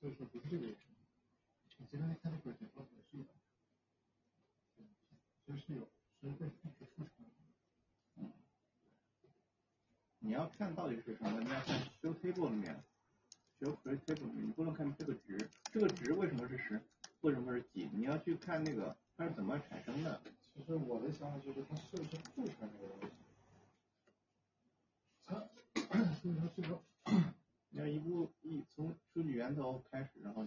所以说不是这个。你这边看那个解说也是有，其实是有是会一直出场。嗯，你要看到底是什么？你要看 show table 里面，show create table 里面，你不能看这个值，这个值为什么是十，为什么是几？你要去看那个它是怎么产生的。其实我的想法就是它是不是复产这个问题。它，所以它这个，你要一步一从数据源头开始，然后